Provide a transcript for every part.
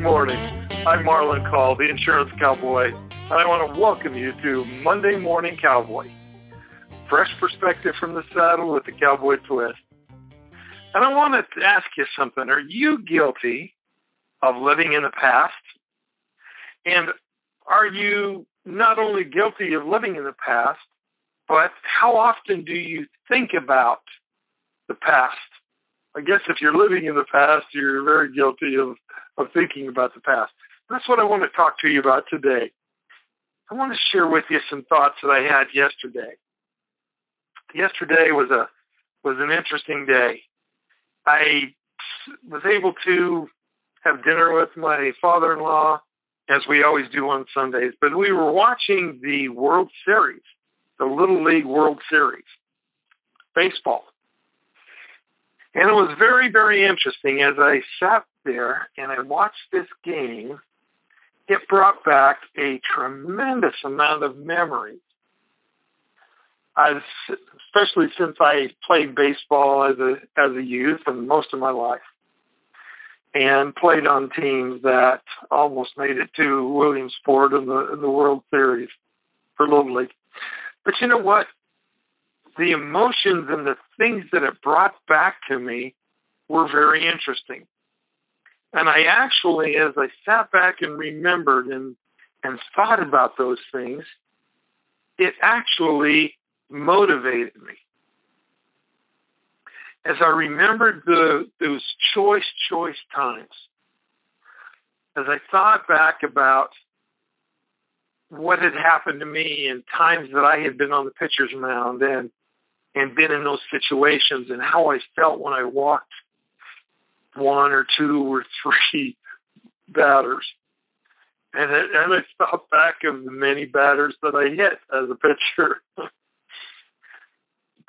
morning. I'm Marlon Call, the insurance cowboy, and I want to welcome you to Monday Morning Cowboy. Fresh perspective from the saddle with the cowboy twist. And I want to ask you something. Are you guilty of living in the past? And are you not only guilty of living in the past, but how often do you think about the past? I guess if you're living in the past, you're very guilty of, of thinking about the past. That's what I want to talk to you about today. I want to share with you some thoughts that I had yesterday. Yesterday was a was an interesting day. I was able to have dinner with my father-in-law, as we always do on Sundays. But we were watching the World Series, the Little League World Series, baseball. And it was very, very interesting as I sat there and I watched this game. It brought back a tremendous amount of memories. Especially since I played baseball as a as a youth and most of my life, and played on teams that almost made it to Williamsport in the in the World Series for Little League. But you know what? the emotions and the things that it brought back to me were very interesting. And I actually, as I sat back and remembered and, and thought about those things, it actually motivated me. As I remembered the, those choice, choice times, as I thought back about what had happened to me and times that I had been on the pitcher's mound and and been in those situations and how I felt when I walked one or two or three batters. And, it, and I thought back of the many batters that I hit as a pitcher.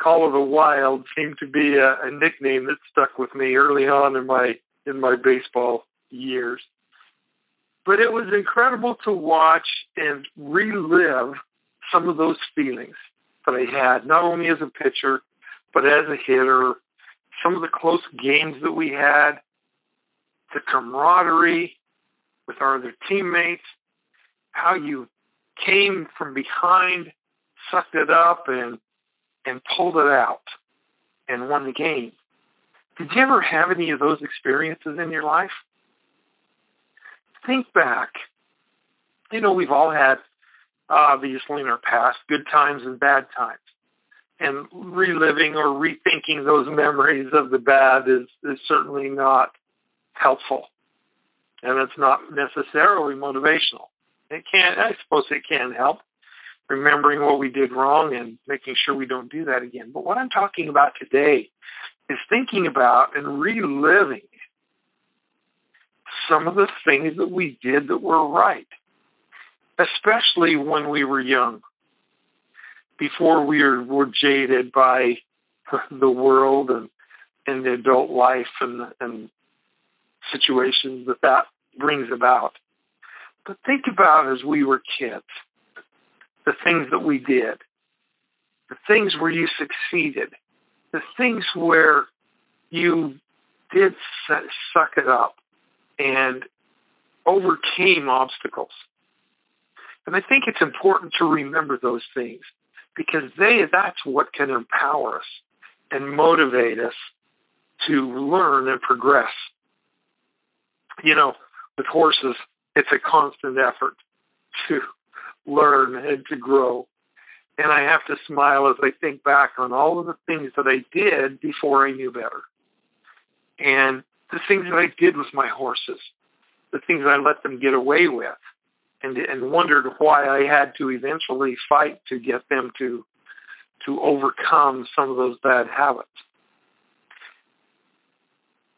Call of the Wild seemed to be a, a nickname that stuck with me early on in my in my baseball years. But it was incredible to watch and relive some of those feelings that I had, not only as a pitcher, but as a hitter, some of the close games that we had, the camaraderie with our other teammates, how you came from behind, sucked it up, and and pulled it out and won the game. Did you ever have any of those experiences in your life? Think back. You know, we've all had obviously in our past, good times and bad times. And reliving or rethinking those memories of the bad is, is certainly not helpful. And it's not necessarily motivational. It can, I suppose it can help remembering what we did wrong and making sure we don't do that again. But what I'm talking about today is thinking about and reliving some of the things that we did that were right especially when we were young, before we were, jaded by the world and, and the adult life and, and situations that that brings about. But think about as we were kids, the things that we did, the things where you succeeded, the things where you did suck it up and overcame obstacles. And I think it's important to remember those things because they that's what can empower us and motivate us to learn and progress. You know, with horses, it's a constant effort to learn and to grow. And I have to smile as I think back on all of the things that I did before I knew better. And the things that I did with my horses, the things I let them get away with, and and wondered why I had to eventually fight to get them to to overcome some of those bad habits.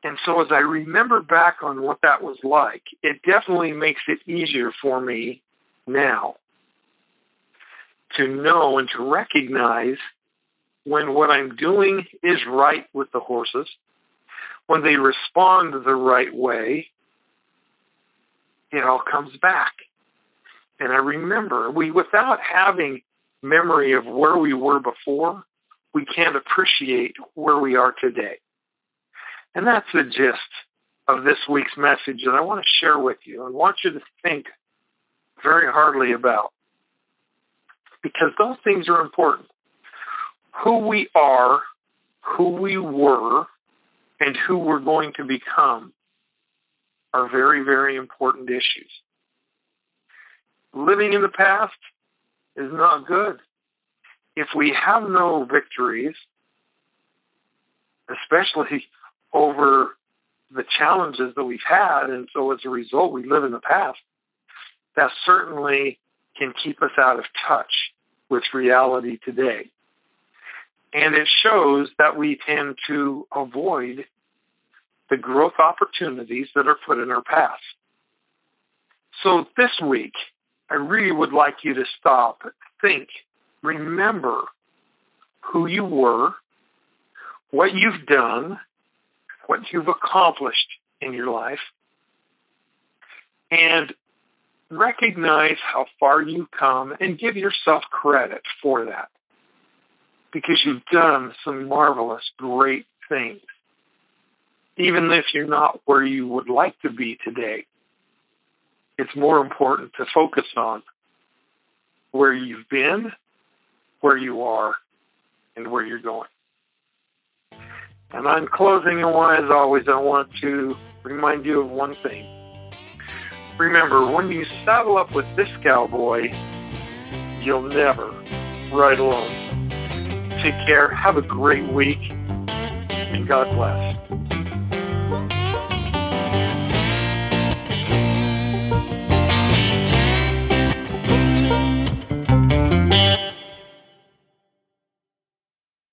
And so as I remember back on what that was like, it definitely makes it easier for me now to know and to recognize when what I'm doing is right with the horses, when they respond the right way, it all comes back. And I remember we, without having memory of where we were before, we can't appreciate where we are today. And that's the gist of this week's message that I want to share with you. I want you to think very hardly about because those things are important. Who we are, who we were, and who we're going to become are very, very important issues. Living in the past is not good. If we have no victories, especially over the challenges that we've had, and so as a result, we live in the past, that certainly can keep us out of touch with reality today. And it shows that we tend to avoid the growth opportunities that are put in our path. So this week, I really would like you to stop, think, remember who you were, what you've done, what you've accomplished in your life, and recognize how far you've come and give yourself credit for that because you've done some marvelous, great things. Even if you're not where you would like to be today, it's more important to focus on where you've been, where you are, and where you're going. And I'm closing, and as always, I want to remind you of one thing. Remember, when you saddle up with this cowboy, you'll never ride alone. Take care, have a great week, and God bless.